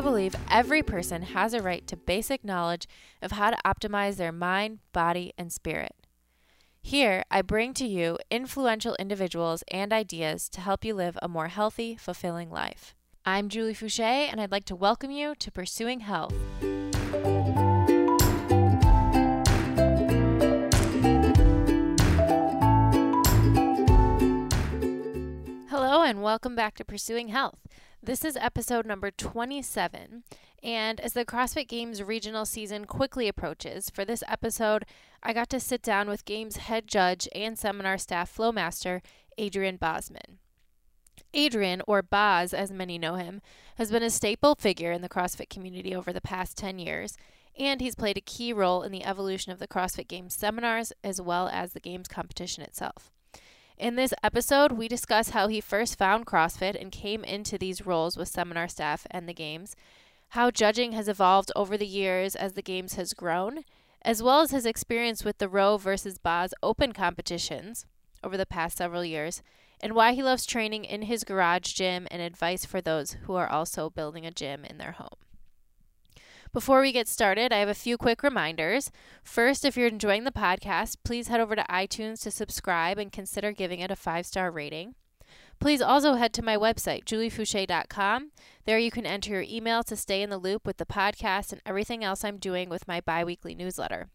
I believe every person has a right to basic knowledge of how to optimize their mind, body, and spirit. Here, I bring to you influential individuals and ideas to help you live a more healthy, fulfilling life. I'm Julie Foucher, and I'd like to welcome you to Pursuing Health. Hello, and welcome back to Pursuing Health. This is episode number 27. And as the CrossFit Games regional season quickly approaches, for this episode, I got to sit down with Games head judge and seminar staff flowmaster Adrian Bozman. Adrian, or Boz as many know him, has been a staple figure in the CrossFit community over the past 10 years, and he's played a key role in the evolution of the CrossFit Games seminars as well as the Games competition itself. In this episode, we discuss how he first found CrossFit and came into these roles with seminar staff and the Games, how judging has evolved over the years as the Games has grown, as well as his experience with the Row versus Boz Open competitions over the past several years, and why he loves training in his garage gym and advice for those who are also building a gym in their home. Before we get started, I have a few quick reminders. First, if you're enjoying the podcast, please head over to iTunes to subscribe and consider giving it a five star rating. Please also head to my website, juliefoucher.com. There you can enter your email to stay in the loop with the podcast and everything else I'm doing with my bi weekly newsletter.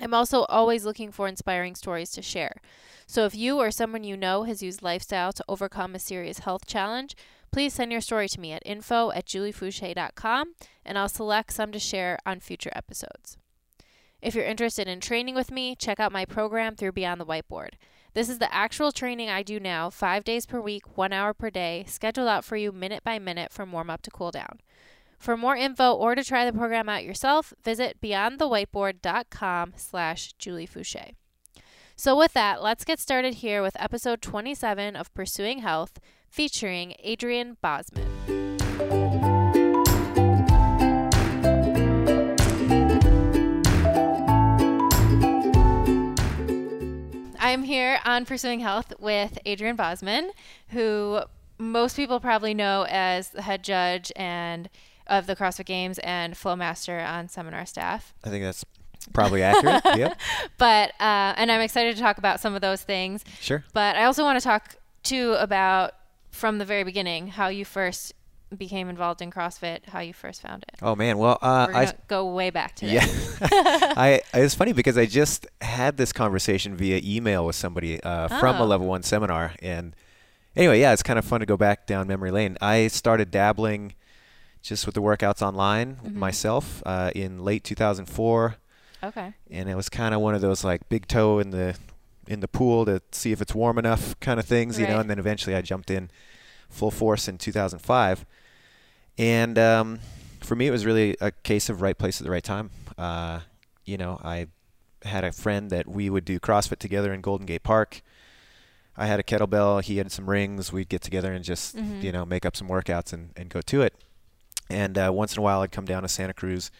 I'm also always looking for inspiring stories to share. So if you or someone you know has used lifestyle to overcome a serious health challenge, please send your story to me at info at juliefoucher.com and I'll select some to share on future episodes. If you're interested in training with me, check out my program through Beyond the Whiteboard. This is the actual training I do now, five days per week, one hour per day, scheduled out for you minute by minute from warm up to cool down. For more info or to try the program out yourself, visit beyondthewhiteboard.com slash juliefoucher. So with that, let's get started here with episode 27 of Pursuing Health, featuring Adrian Bozman. I'm here on Pursuing Health with Adrian Bozman, who most people probably know as the head judge and of the CrossFit Games and Flowmaster on seminar staff. I think that's probably accurate. yep. But uh, and I'm excited to talk about some of those things. Sure. But I also want to talk too about from the very beginning how you first became involved in CrossFit, how you first found it. Oh man, well, uh, I go way back to yeah. I it's funny because I just had this conversation via email with somebody uh, from a Oh. level one seminar, and anyway, yeah, it's kind of fun to go back down memory lane. I started dabbling just with the workouts online Mm-hmm. myself uh, in late 2004, okay. and it was kind of one of those like big toe in the in the pool to see if it's warm enough kind of things, you know. And then eventually I jumped in full force in 2005, and um, for me it was really a case of right place at the right time. Uh, you know, I had a friend that we would do CrossFit together in Golden Gate Park. I had a kettlebell, he had some rings. We'd get together and just Mhm. you know make up some workouts and, and go to it. And uh, once in a while, I'd come down to Santa Cruz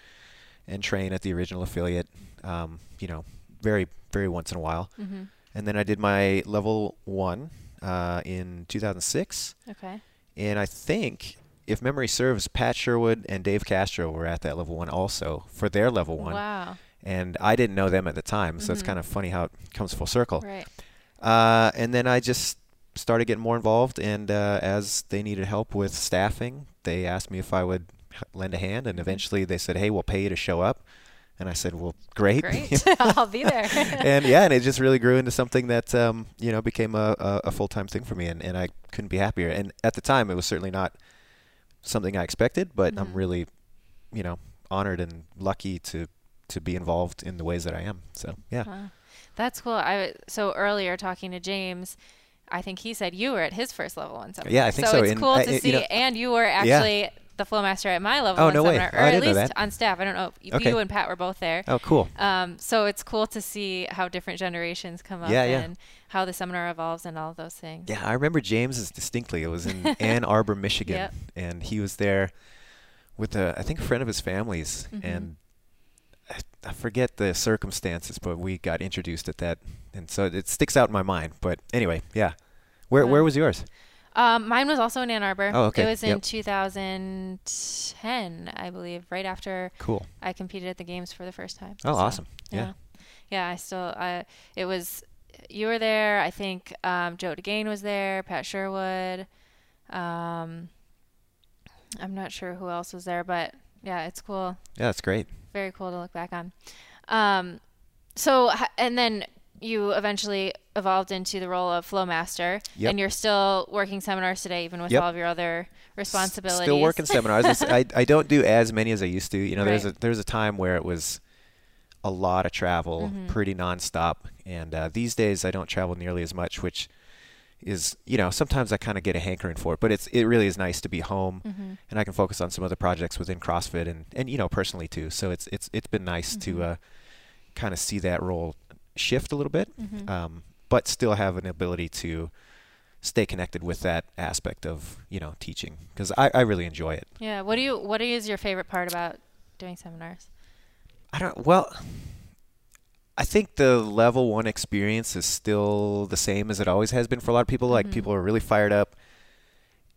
and train at the original affiliate. Um, you know, very very once in a while. hmm And then I did my level one uh, in 2006. Okay. And I think, if memory serves, Pat Sherwood and Dave Castro were at that level one also for their level one. Wow. And I didn't know them at the time, so it's Mhm. kind of funny how it comes full circle. Right. Uh, and then I just started getting more involved, and uh, as they needed help with staffing, they asked me if I would lend a hand, and Mhm. eventually they said, "Hey, we'll pay you to show up." And I said, "Well, great." Great. I'll be there. and yeah, and it just really grew into something that um, you know became a, a, a full time thing for me, and, and I couldn't be happier. And at the time, it was certainly not something I expected, but Mhm. I'm really, you know, honored and lucky to to be involved in the ways that I am. So yeah, Wow. That's cool. I so earlier talking to James, I think he said you were at his first level one seminar. Yeah, I think so. so. it's And cool I- to see, know- and you were actually the flowmaster at my level Oh, no way. seminar, Oh, or I at least on staff. I don't know. If Okay. You and Pat were both there. oh cool. Um, so it's cool to see how different generations come up Yeah, yeah. and how the seminar evolves and all those things. Yeah, I remember James's distinctly. It was in Ann Arbor, Michigan, Yep. and he was there with a, I think, a friend of his family's, Mhm. and I, I forget the circumstances, but we got introduced at that, and so it sticks out in my mind. But anyway, yeah. Where Wow. where was yours? Um, mine was also in Ann Arbor. Oh, okay. It was in Yep. 2010, I believe, right after Cool. I competed at the games for the first time. Oh, So, awesome. Yeah. Yeah. Yeah, I still, I, it was, you were there. I think um, Joe DeGane was there, Pat Sherwood. Um, I'm not sure who else was there, but yeah, it's cool. Yeah, it's great. Very cool to look back on. Um, so, and then you eventually evolved into the role of flow master, Yep. and you're still working seminars today, even with Yep. all of your other responsibilities. Still working seminars. I I don't do as many as I used to. You know, there's Right. a there's a time where it was a lot of travel, Mhm. pretty nonstop, and uh, these days I don't travel nearly as much, which is you know sometimes I kind of get a hankering for it, but it's it really is nice to be home hmm and I can focus on some other projects within CrossFit and and you know personally too. So it's it's it's been nice Mhm. to uh, kind of see that role shift a little bit, hmm um, but still have an ability to stay connected with that aspect of you know teaching because I, I really enjoy it. Yeah. What do you? What is your favorite part about doing seminars? I don't well. I think the level one experience is still the same as it always has been for a lot of people. Like Mhm. people are really fired up,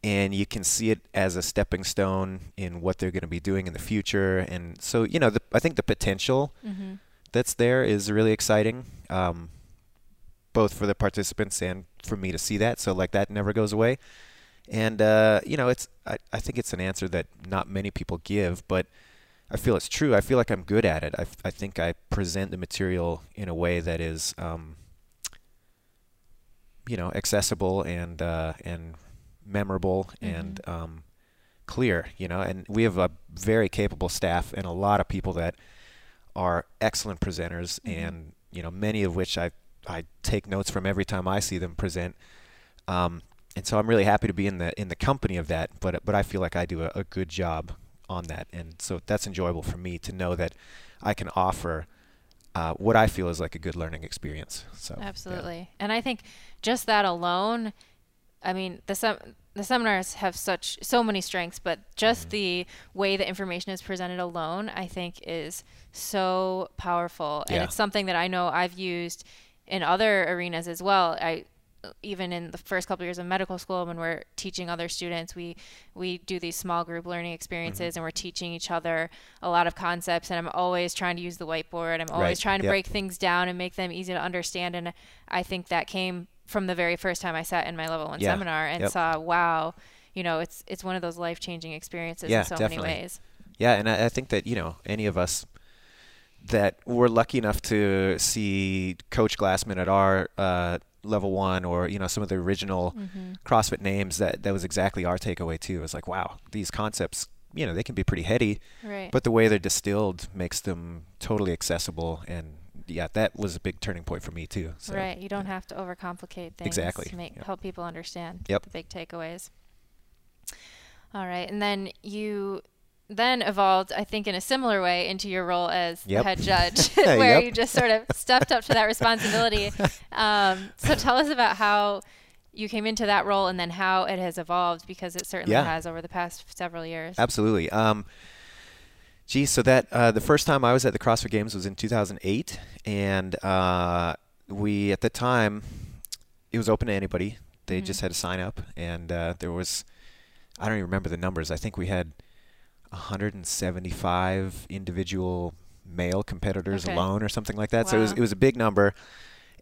and you can see it as a stepping stone in what they're going to be doing in the future. And so you know, the, I think the potential Mm-hmm. that's there is really exciting, um, both for the participants and for me to see that. So like that never goes away. And uh, you know, it's I, I think it's an answer that not many people give, but I feel it's true. I feel like I'm good at it. I, I think I present the material in a way that is, um, you know, accessible and uh, and memorable and um, clear. You know, and we have a very capable staff and a lot of people that are excellent presenters, Mhm. and you know, many of which I I take notes from every time I see them present. Um, and so I'm really happy to be in the in the company of that. But but I feel like I do a, a good job on that, and so that's enjoyable for me to know that I can offer uh, what I feel is like a good learning experience. So yeah. Absolutely. And I think just that alone, I mean, the sem- the seminars have such so many strengths, but just Mhm. the way the information is presented alone, I think is so powerful. And Yeah. it's something that I know I've used in other arenas as well. I even in the first couple of years of medical school when we're teaching other students we we do these small group learning experiences mm-hmm. and we're teaching each other a lot of concepts and i'm always trying to use the whiteboard i'm always Right. trying to Yep. break things down and make them easy to understand and i think that came from the very first time i sat in my level one Yeah. seminar and Yep. saw wow you know it's it's one of those life-changing experiences Yeah, in so definitely. many ways Yeah, and I, I think that you know any of us that we're lucky enough to see Coach Glassman at our uh, level one, or you know some of the original mm-hmm. CrossFit names, that that was exactly our takeaway too. It was like, wow, these concepts, you know, they can be pretty heady, right but the way they're distilled makes them totally accessible, and yeah, that was a big turning point for me too. So, right you don't have to overcomplicate things Exactly. to make Yep. help people understand Yep. the big takeaways all right and then you then evolved i think in a similar way into your role as Yep. head judge where Yep. you just sort of stepped up to that responsibility um, so tell us about how you came into that role and then how it has evolved because it certainly Yeah. has over the past several years Absolutely. Um, geez, so that uh, the first time I was at the CrossFit Games was in 2008, and uh, we at the time it was open to anybody. They Mhm. just had to sign up, and uh, there was I don't even remember the numbers. I think we had 175 individual male competitors Okay. alone, or something like that. So it was it was a big number.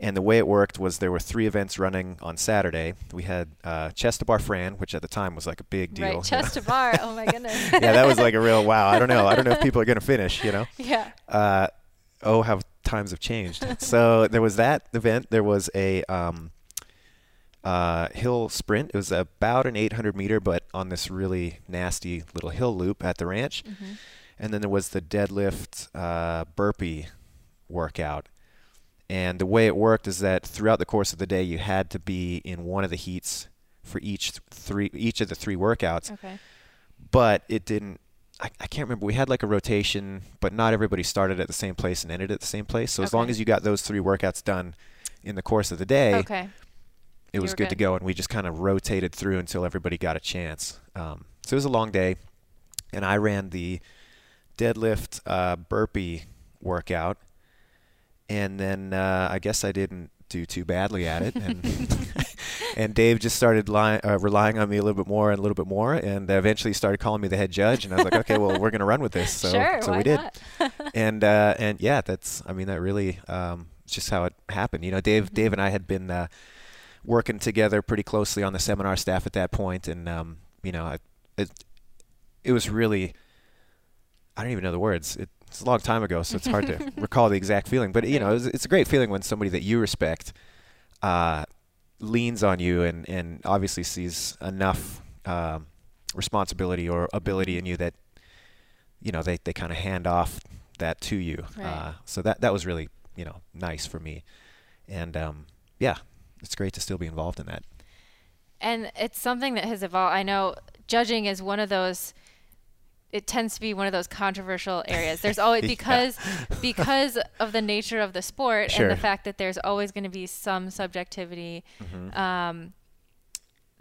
And the way it worked was there were three events running on Saturday. We had uh, Bar Fran, which at the time was like a big deal. right chest to bar oh my goodness yeah, that was like a real wow. I don't know. I don't know if people are going to finish, you know. yeah Uh, oh, how times have changed. so there was that event. There was a um, uh, hill sprint. It was about an 800 meter, but on this really nasty little hill loop at the ranch. hmm And then there was the deadlift uh, burpee workout. And the way it worked is that throughout the course of the day, you had to be in one of the heats for each th- three each of the three workouts. Okay. But it didn't I, I can't remember. We had like a rotation but not everybody started at the same place and ended at the same place. So as long as you got those three workouts done in the course of the day okay it was were good, to go and we just kind of rotated through until everybody got a chance um, so it was a long day and i ran the deadlift uh, burpee workout and then uh, i guess i didn't do too badly at it and and Dave just started li- uh, relying on me a little bit more and a little bit more, and eventually started calling me the head judge. And I was like, okay, well, we're going to run with this. So, sure, so we did. and uh, and yeah, that's I mean that really um, just how it happened. You know, Dave. Dave and I had been uh, working together pretty closely on the seminar staff at that point, and um, you know, I, it it was really I don't even know the words. It, it's a long time ago, so it's hard to recall the exact feeling. But you know, it's, it's a great feeling when somebody that you respect uh, leans on you and and obviously sees enough um, responsibility or ability in you that you know they, they kind of hand off that to you. Right. Uh, so that that was really you know nice for me, and um, yeah, it's great to still be involved in that. And it's something that has evolved. I know judging is one of those. It tends to be one of those controversial areas. There's always because because of the nature of the sport Sure. and the fact that there's always going to be some subjectivity. Mhm. Um,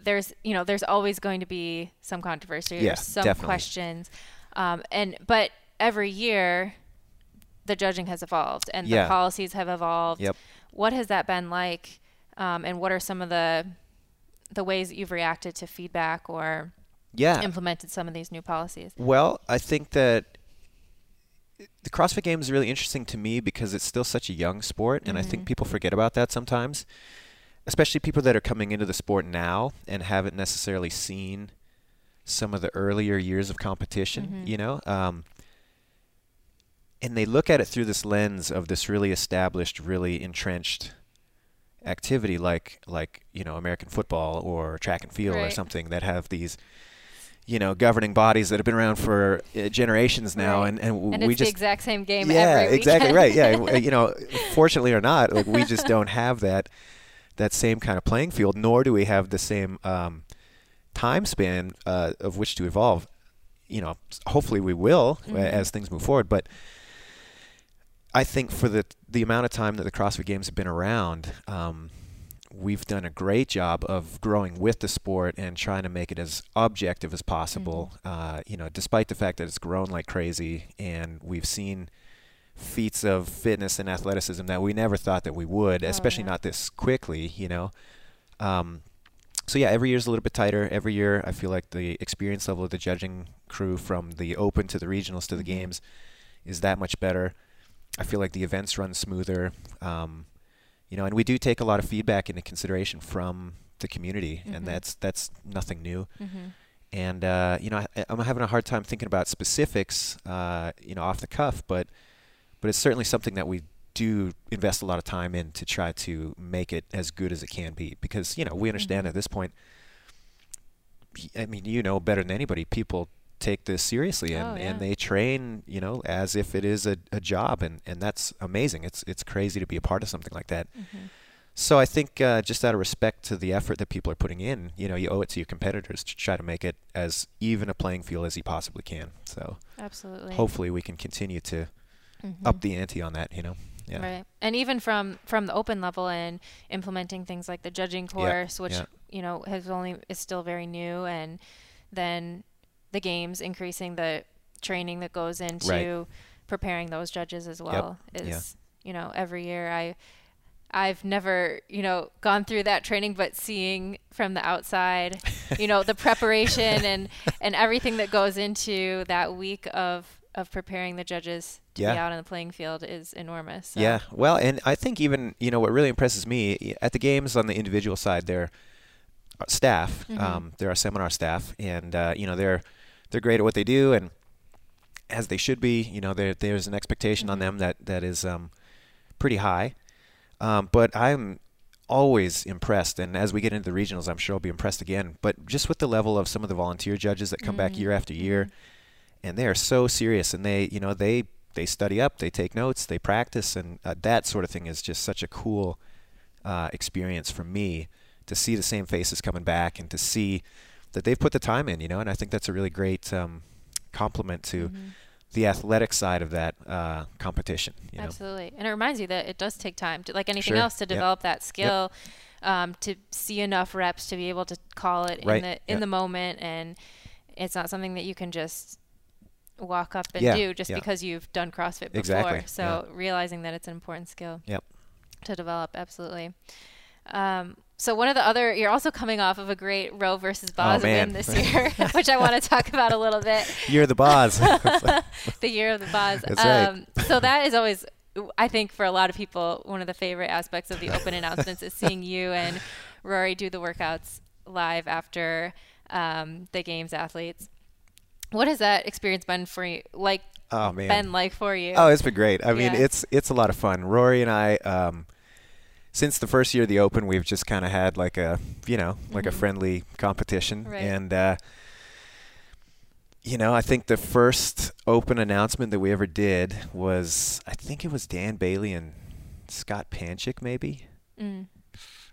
there's you know there's always going to be some controversy Yeah, some definitely. questions, um, and but every year the judging has evolved and Yeah. the policies have evolved. Yep. What has that been like? Um, and what are some of the the ways that you've reacted to feedback or Yeah. implemented some of these new policies? Well, I think that the CrossFit game is really interesting to me because it's still such a young sport, and I think Mhm. people forget about that sometimes, especially people that are coming into the sport now and haven't necessarily seen some of the earlier years of competition. Mhm. You know, um, and they look at it through this lens of this really established, really entrenched activity like like you know American football or track and field or something that have these you know governing bodies that have been around for uh, generations now Right. and and, And we it's just the exact same game yeah exactly right yeah you know fortunately or not like we just don't have that that same kind of playing field nor do we have the same um, time span uh, of which to evolve you know hopefully we will uh, Mhm. as things move forward but I think for the the amount of time that the CrossFit Games have been around, um, we've done a great job of growing with the sport and trying to make it as objective as possible. Uh, you know, despite the fact that it's grown like crazy, and we've seen feats of fitness and athleticism that we never thought that we would, Oh, especially yeah. not this quickly. You know. Um, so yeah, every year's a little bit tighter. Every year, I feel like the experience level of the judging crew, from the Open to the regionals to the Mhm. games, is that much better. I feel like the events run smoother. Um, you know, and we do take a lot of feedback into consideration from the community, Mhm. and that's that's nothing new. hmm And uh, you know, I, I'm having a hard time thinking about specifics, uh, you know, off the cuff, but but it's certainly something that we do invest a lot of time in to try to make it as good as it can be, because you know we understand Mhm. at this point. I mean, you know better than anybody. People take this seriously, and, Oh, yeah. and they train, you know, as if it is a, a job, and, and that's amazing. It's it's crazy to be a part of something like that. hmm So I think uh, just out of respect to the effort that people are putting in, you know, you owe it to your competitors to try to make it as even a playing field as you possibly can. So Absolutely. hopefully we can continue to Mhm. up the ante on that. You know, yeah, Right. And even from from the open level and implementing things like the judging course, which yeah. you know has only is still very new, and then the games increasing the training that goes into preparing those judges as well is yeah. you know every year I. I've never, you know, gone through that training, but seeing from the outside, you know, the preparation and and everything that goes into that week of of preparing the judges to be out on the playing field is enormous. so. Yeah, well, and I think even you know what really impresses me at the games on the individual side, there are staff. Mhm. Um, there are seminar staff, and uh, you know they're they're great at what they do, and as they should be. You know, there there's an expectation on Mhm. them that that is um, pretty high. Um, but I'm always impressed, and as we get into the regionals, I'm sure I'll be impressed again. But just with the level of some of the volunteer judges that come back Mhm. year after year, Mhm. and they are so serious and they you know they they study up they take notes they practice and uh, that sort of thing is just such a cool uh, experience for me to see the same faces coming back and to see that they've put the time in you know and i think that's a really great um, compliment to Mhm. the athletic side of that uh, competition you know Absolutely. And it reminds you that it does take time to like anything Sure. else to Yep. develop that skill, um, to see enough reps to be able to call it Right. in the in Yeah. the moment and it's not something that you can just walk up and Yeah. do just Yeah. because you've done CrossFit before. Exactly. So realizing that it's an important skill Yep. to develop, absolutely. Um, so one of the other, you're also coming off of a great Roe versus Boz Oh, win this year, which I want to talk about a little bit. You're the boss. the year of the Boz. That's right. um, so that is always, I think, for a lot of people, one of the favorite aspects of the open announcements is seeing you and Rory do the workouts live after um, the games athletes. What has that experience been for you? Like, oh man. been like for you? Oh, it's been great. I mean, it's it's a lot of fun. Rory and I, um, since the first year of the Open, we've just kind of had like a you know like a Mhm. friendly competition, Right. and uh, you know, I think the first Open announcement that we ever did was I think it was Dan Bailey and Scott Panchik, maybe. Mm.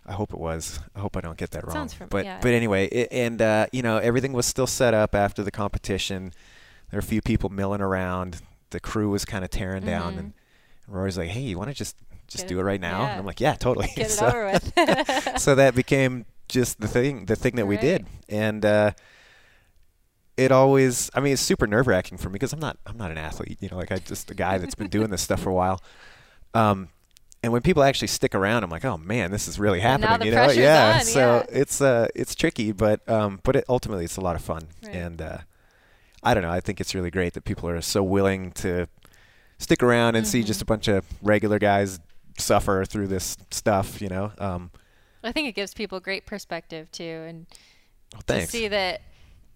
I hope it was. I hope I don't get that wrong. Sounds fam- but yeah. but anyway, it, and uh, you know everything was still set up after the competition. There were a few people milling around. The crew was kind of tearing down, Mhm. and Rory's like, "Hey, you want to just just Get do it- it right now?" yeah. And I'm like, "Yeah, totally." Get it so, over with. so that became just the thing, the thing that we did, and uh, it always. I mean, it's super nerve wracking for me because I'm not I'm not an athlete. You know, like I just a guy that's been doing this stuff for a while. Um, and when people actually stick around, I'm like, oh man, this is really happening. you know, yeah. on, so yeah. it's uh it's tricky, but um, but it, ultimately it's a lot of fun, Right. and uh, I don't know. I think it's really great that people are so willing to stick around and see just a bunch of regular guys suffer through this stuff. You know. Um, I think it gives people great perspective too, and well, to see that,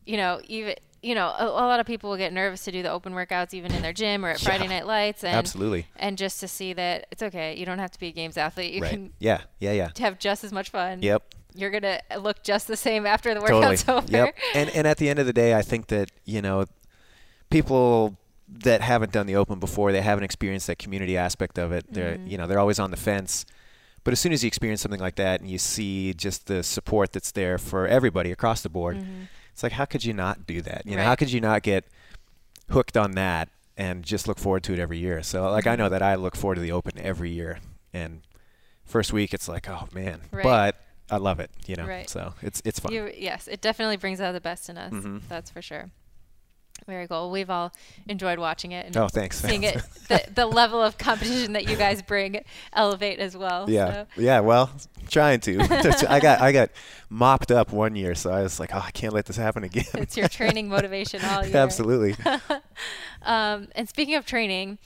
you know, even you know, a, a lot of people will get nervous to do the open workouts even in their gym or at Yeah. Friday Night Lights, and Absolutely. and just to see that it's okay. You don't have to be a games athlete. You right. can Yeah. Yeah. Yeah. have just as much fun. Yep. You're gonna look just the same after the totally. workout's over. Yep. And and at the end of the day, I think that you know, people that haven't done the open before, they haven't experienced that community aspect of it. They're Mhm. you know they're always on the fence. But as soon as you experience something like that and you see just the support that's there for everybody across the board, Mhm. it's like how could you not do that? You know, how could you not get hooked on that and just look forward to it every year? So like I know Mhm. that I look forward to the open every year and first week it's like, oh man. Right. But I love it, you know. Right. So it's it's fun. You, yes, it definitely brings out the best in us. Mhm. That's for sure. Very cool. We've all enjoyed watching it and Oh, thanks. seeing it. The, the level of competition that you guys bring elevate as well. Yeah, so. yeah. Well, trying to. I got I got mopped up one year, so I was like, oh, I can't let this happen again. It's your training motivation all year. Absolutely. um, and speaking of training,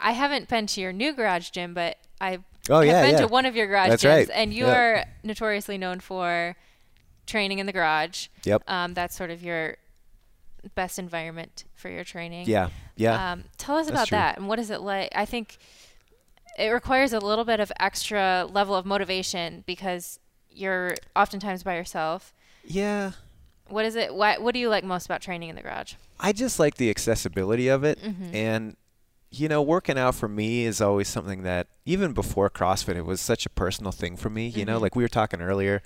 I haven't been to your new garage gym, but I Oh have yeah, been yeah. to one of your garage That's gyms, right. and you Yeah. are notoriously known for training in the garage. Yep. Um, that's sort of your best environment for your training. Yeah, yeah. Um, tell us That's about true. that and what is it like? I think it requires a little bit of extra level of motivation because you're oftentimes by yourself. yeah. What is it? What What do you like most about training in the garage? I just like the accessibility of it, Mhm. and you know, working out for me is always something that even before CrossFit, it was such a personal thing for me. You know, Mhm. like we were talking earlier.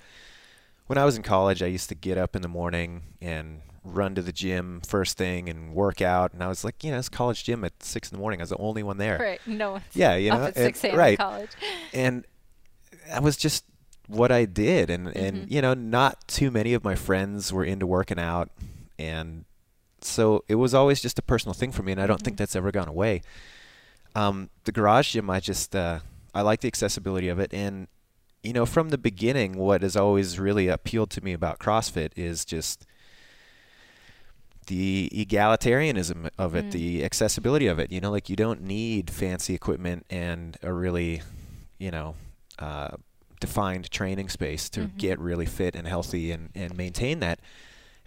When I was in college, I used to get up in the morning and run to the gym first thing and work out. And I was like, you know, it's college gym at six in the morning. I was the only one there. Right. No one's Yeah, you up know, at and- 6 a.m. right. in college. and that was just what I did and and Mhm. you know not too many of my friends were into working out and so it was always just a personal thing for me and I don't think Mhm. that's ever gone away um, the garage gym I just uh, I like the accessibility of it and you know from the beginning what has always really appealed to me about CrossFit is just the egalitarianism of it, Mm. the accessibility of it. You know, like you don't need fancy equipment and a really, you know, uh, defined training space to Mhm. get really fit and healthy and, and maintain that.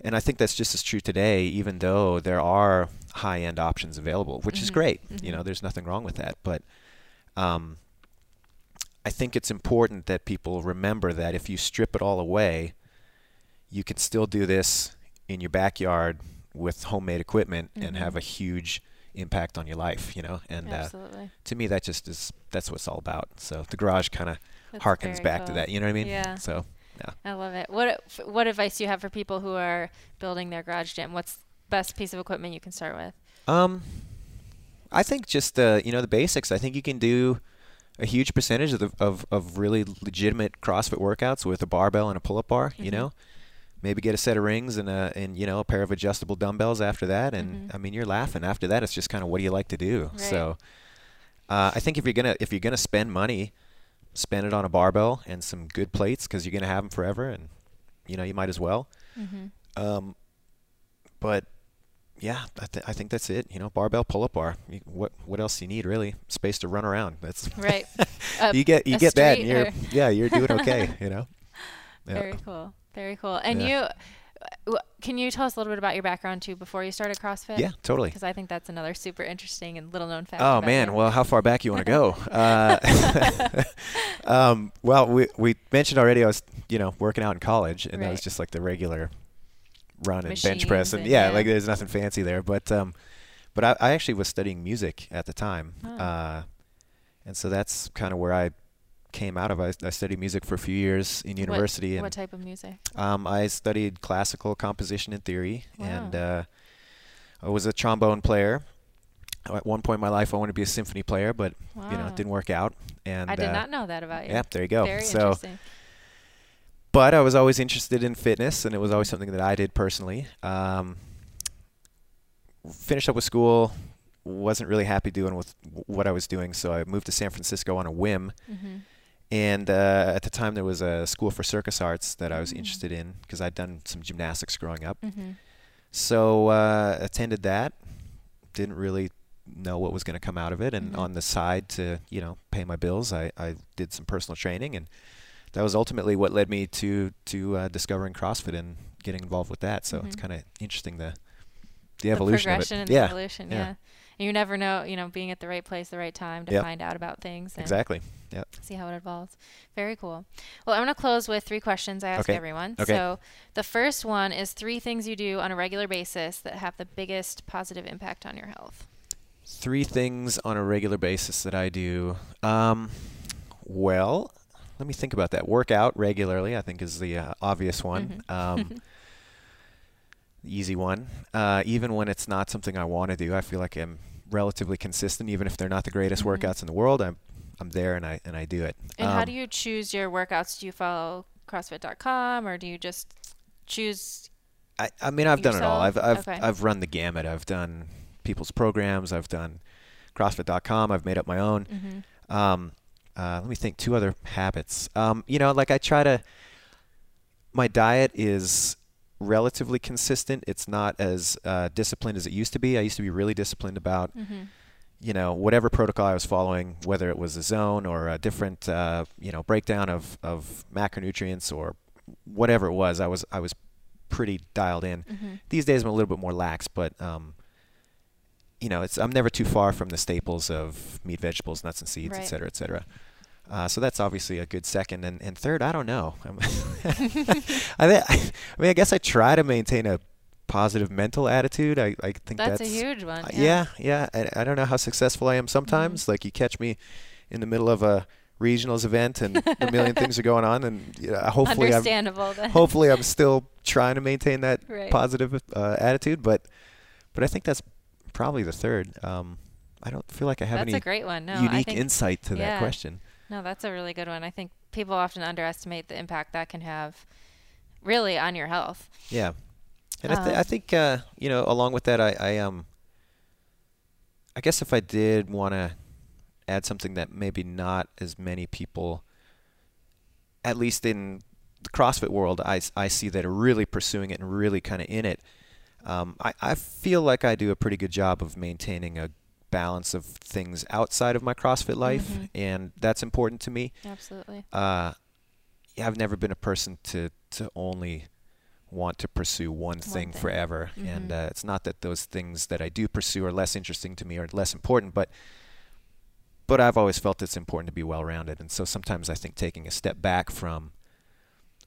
And I think that's just as true today, even though there are high end options available, which is Mhm. great. You Mhm. know, there's nothing wrong with that. But um, I think it's important that people remember that if you strip it all away, you can still do this in your backyard with homemade equipment and have Mhm. a huge impact on your life, you know. And uh, to me, that just is that's what it's all about. So the garage kind of harkens back to that. You know what I mean? Yeah. So yeah. I love it. What What advice do you have for people who are building their garage gym? What's the best piece of equipment you can start with? Um, I think just the, you know the basics. I think you can do a huge percentage of the, of of really legitimate CrossFit workouts with a barbell and a pull-up bar. You Mhm. know, maybe get a set of rings and a and you know a pair of adjustable dumbbells after that, and Mhm. I mean you're laughing. After that, it's just kind of what do you like to do. Right. So, uh, I think if you're gonna if you're gonna spend money, spend it on a barbell and some good plates because you're going to have them forever, and you know you might as well. Mm-hmm. Um, but yeah, I, th- I think that's it. You know, barbell pull-up bar. You, what what else do you need really? Space to run around. That's Right. you get you get that, and you're or- yeah, you're doing okay. You know. Yeah. Very cool. Very cool. And Yeah. you, can you tell us a little bit about your background too before you started CrossFit? Yeah, totally. Because I think that's another super interesting and little known fact. Oh man, you. well, how far back you want to go? Uh, um, well, we we mentioned already. I was you know working out in college, and that was just like the regular run and bench press, and, and- yeah, yeah. like there's nothing fancy there. But um, but I, I actually was studying music at the time, Oh. uh, and so that's kind of where I came out of. I, I studied music for a few years in university, What and type of music? um, I studied classical composition and theory, and uh, I was a trombone player. At one point in my life, I wanted to be a symphony player, but you know, it didn't work out. And I did uh, not know that about you. Yeah, there you go. Very so, interesting. but I was always interested in fitness, and it was always something that I did personally. Um, finished up with school, wasn't really happy doing with what I was doing, so I moved to San Francisco on a whim. Mm-hmm. And uh, at the time, there was a school for circus arts that I was Mm. interested in because I'd done some gymnastics growing up. Mm-hmm. So uh, attended that. Didn't really know what was going to come out of it, and Mhm. on the side to you know pay my bills, I, I did some personal training, and that was ultimately what led me to to uh, discovering CrossFit and getting involved with that. So it's Mhm. kind of interesting the the evolution the of it. and yeah, evolution. yeah. Yeah. And you never know, you know, being at the right place, the right time to Yep. find out about things and exactly. Yeah. see how it evolves. Very cool. Well, I'm going to close with three questions I ask Okay. everyone. Okay. So the first one is three things you do on a regular basis that have the biggest positive impact on your health. Three things on a regular basis that I do. Um, well, let me think about that. Work out regularly, I think, is the uh, obvious one. Mhm. Um, easy one. Uh, even when it's not something I want to do, I feel like I'm relatively consistent. Even if they're not the greatest Mhm. workouts in the world, I'm I'm there and I and I do it. And how Um, do you choose your workouts? Do you follow CrossFit.com or do you just choose? I, I mean, I've done it all. I've? I've Okay. I've run the gamut. I've done people's programs. I've done CrossFit.com. I've made up my own. Mm-hmm. Um, uh, let me think. Two other habits. Um, you know, like I try to. My diet is relatively consistent. It's not as uh, disciplined as it used to be. I used to be really disciplined about, Mm-hmm. you know, whatever protocol I was following, whether it was a zone or a different, uh, you know, breakdown of, of macronutrients or whatever it was. I was I was pretty dialed in. Mm-hmm. These days I'm a little bit more lax, but um, you know, it's I'm never too far from the staples of meat, vegetables, nuts and seeds, Right. et cetera, et cetera. Uh, so that's obviously a good second, and, and third, I don't know. I'm I, mean, I guess I try to maintain a positive mental attitude. I, I think That's, that's, a huge one. uh, Yeah. yeah, yeah. I, I don't know how successful I am sometimes. Like you catch me in the middle of a regionals event, and a million things are going on, and you know, hopefully I'm then. hopefully I'm still trying to maintain that Right. positive uh, attitude, but but I think that's probably the third. Um, I don't feel like I have That's any a great one. No, I unique insight to that question. No, that's a really good one. I think people often underestimate the impact that can have really on your health. Yeah, and I, th- Um, I think uh, you know, along with that, I, I um, I guess if I did want to add something that maybe not as many people, at least in the CrossFit world, I, I see that are really pursuing it and really kind of in it. Um, I, I feel like I do a pretty good job of maintaining a balance of things outside of my CrossFit life, Mhm. and that's important to me. Absolutely. Uh, yeah, I've never been a person to to only want to pursue one thing, thing. forever, and Mhm. uh, it's not that those things that I do pursue are less interesting to me or less important, but but I've always felt it's important to be well-rounded, and so sometimes I think taking a step back from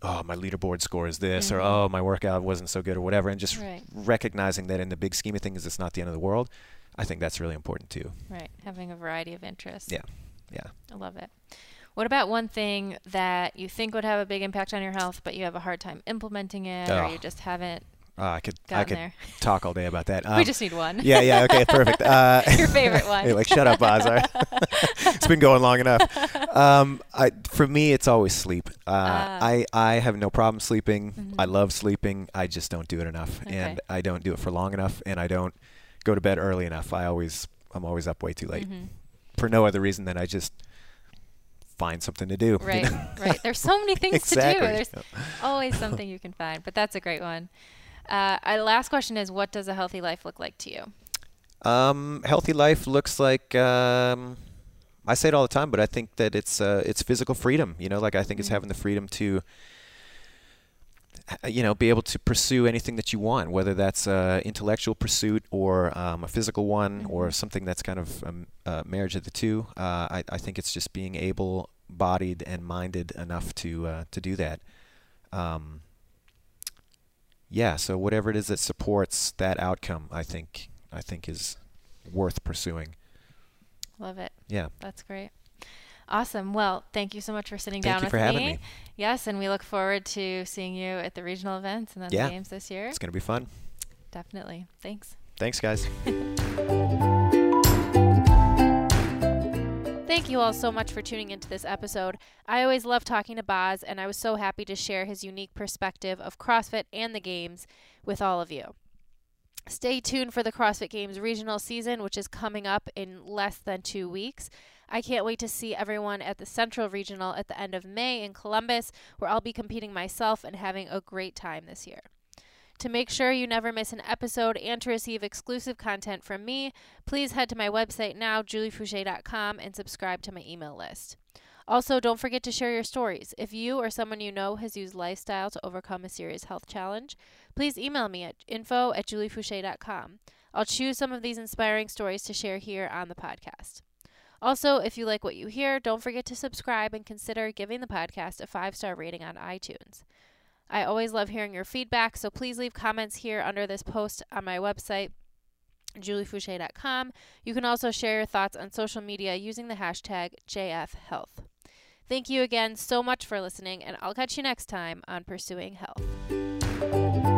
oh my leaderboard score is this or Mhm. oh my workout wasn't so good or whatever and just Right. recognizing that in the big scheme of things it's not the end of the world i think that's really important too Right. Having a variety of interests. Yeah. yeah I love it. What about one thing that you think would have a big impact on your health, but you have a hard time implementing it, or Oh. you just haven't uh, i could i could there? talk all day about that we Um, just need one. yeah yeah okay perfect uh, Your favorite one. Hey, like shut up Oz. all right? it's been going long enough um, I, for me it's always sleep uh, Ah. I, I have no problem sleeping i Mhm. love sleeping i just don't do it enough Okay. and i don't do it for long enough and i don't go to bed early enough i always i'm always up way too late Mhm. for no other reason than i just find something to do. Right, you know? right. There's so many things exactly. to do. There's always something you can find, but that's a great one. Uh, our last question is, what does a healthy life look like to you? Um, healthy life looks like um, I say it all the time, but I think that it's uh, it's physical freedom. You know, like I think it's Mhm. having the freedom to you know be able to pursue anything that you want, whether that's uh, intellectual pursuit or um, a physical one or Mhm. something that's kind of um, a marriage of the two. Uh, I, I think it's just being able-bodied and minded enough to uh, to do that. Um, yeah, so whatever it is that supports that outcome, I think I think is worth pursuing. Love it. Yeah. That's great. Awesome. Well, thank you so much for sitting Thank down you with for having me. Yes, and we look forward to seeing you at the regional events and then Yeah. the games this year. It's going to be fun. Definitely. Thanks. Thanks, guys. Thank you all so much for tuning into this episode. I always love talking to Boz, and I was so happy to share his unique perspective of CrossFit and the games with all of you. Stay tuned for the CrossFit Games regional season, which is coming up in less than two weeks. I can't wait to see everyone at the Central Regional at the end of May in Columbus, where I'll be competing myself and having a great time this year. To make sure you never miss an episode and to receive exclusive content from me, please head to my website now, juliefoucher.com, and subscribe to my email list. Also, don't forget to share your stories. If you or someone you know has used lifestyle to overcome a serious health challenge, please email me at info at juliefoucher.com. I'll choose some of these inspiring stories to share here on the podcast. Also, if you like what you hear, don't forget to subscribe and consider giving the podcast a five star rating on iTunes. I always love hearing your feedback, so please leave comments here under this post on my website, juliefoucher.com. You can also share your thoughts on social media using the hashtag JFHealth. Thank you again so much for listening, and I'll catch you next time on Pursuing Health.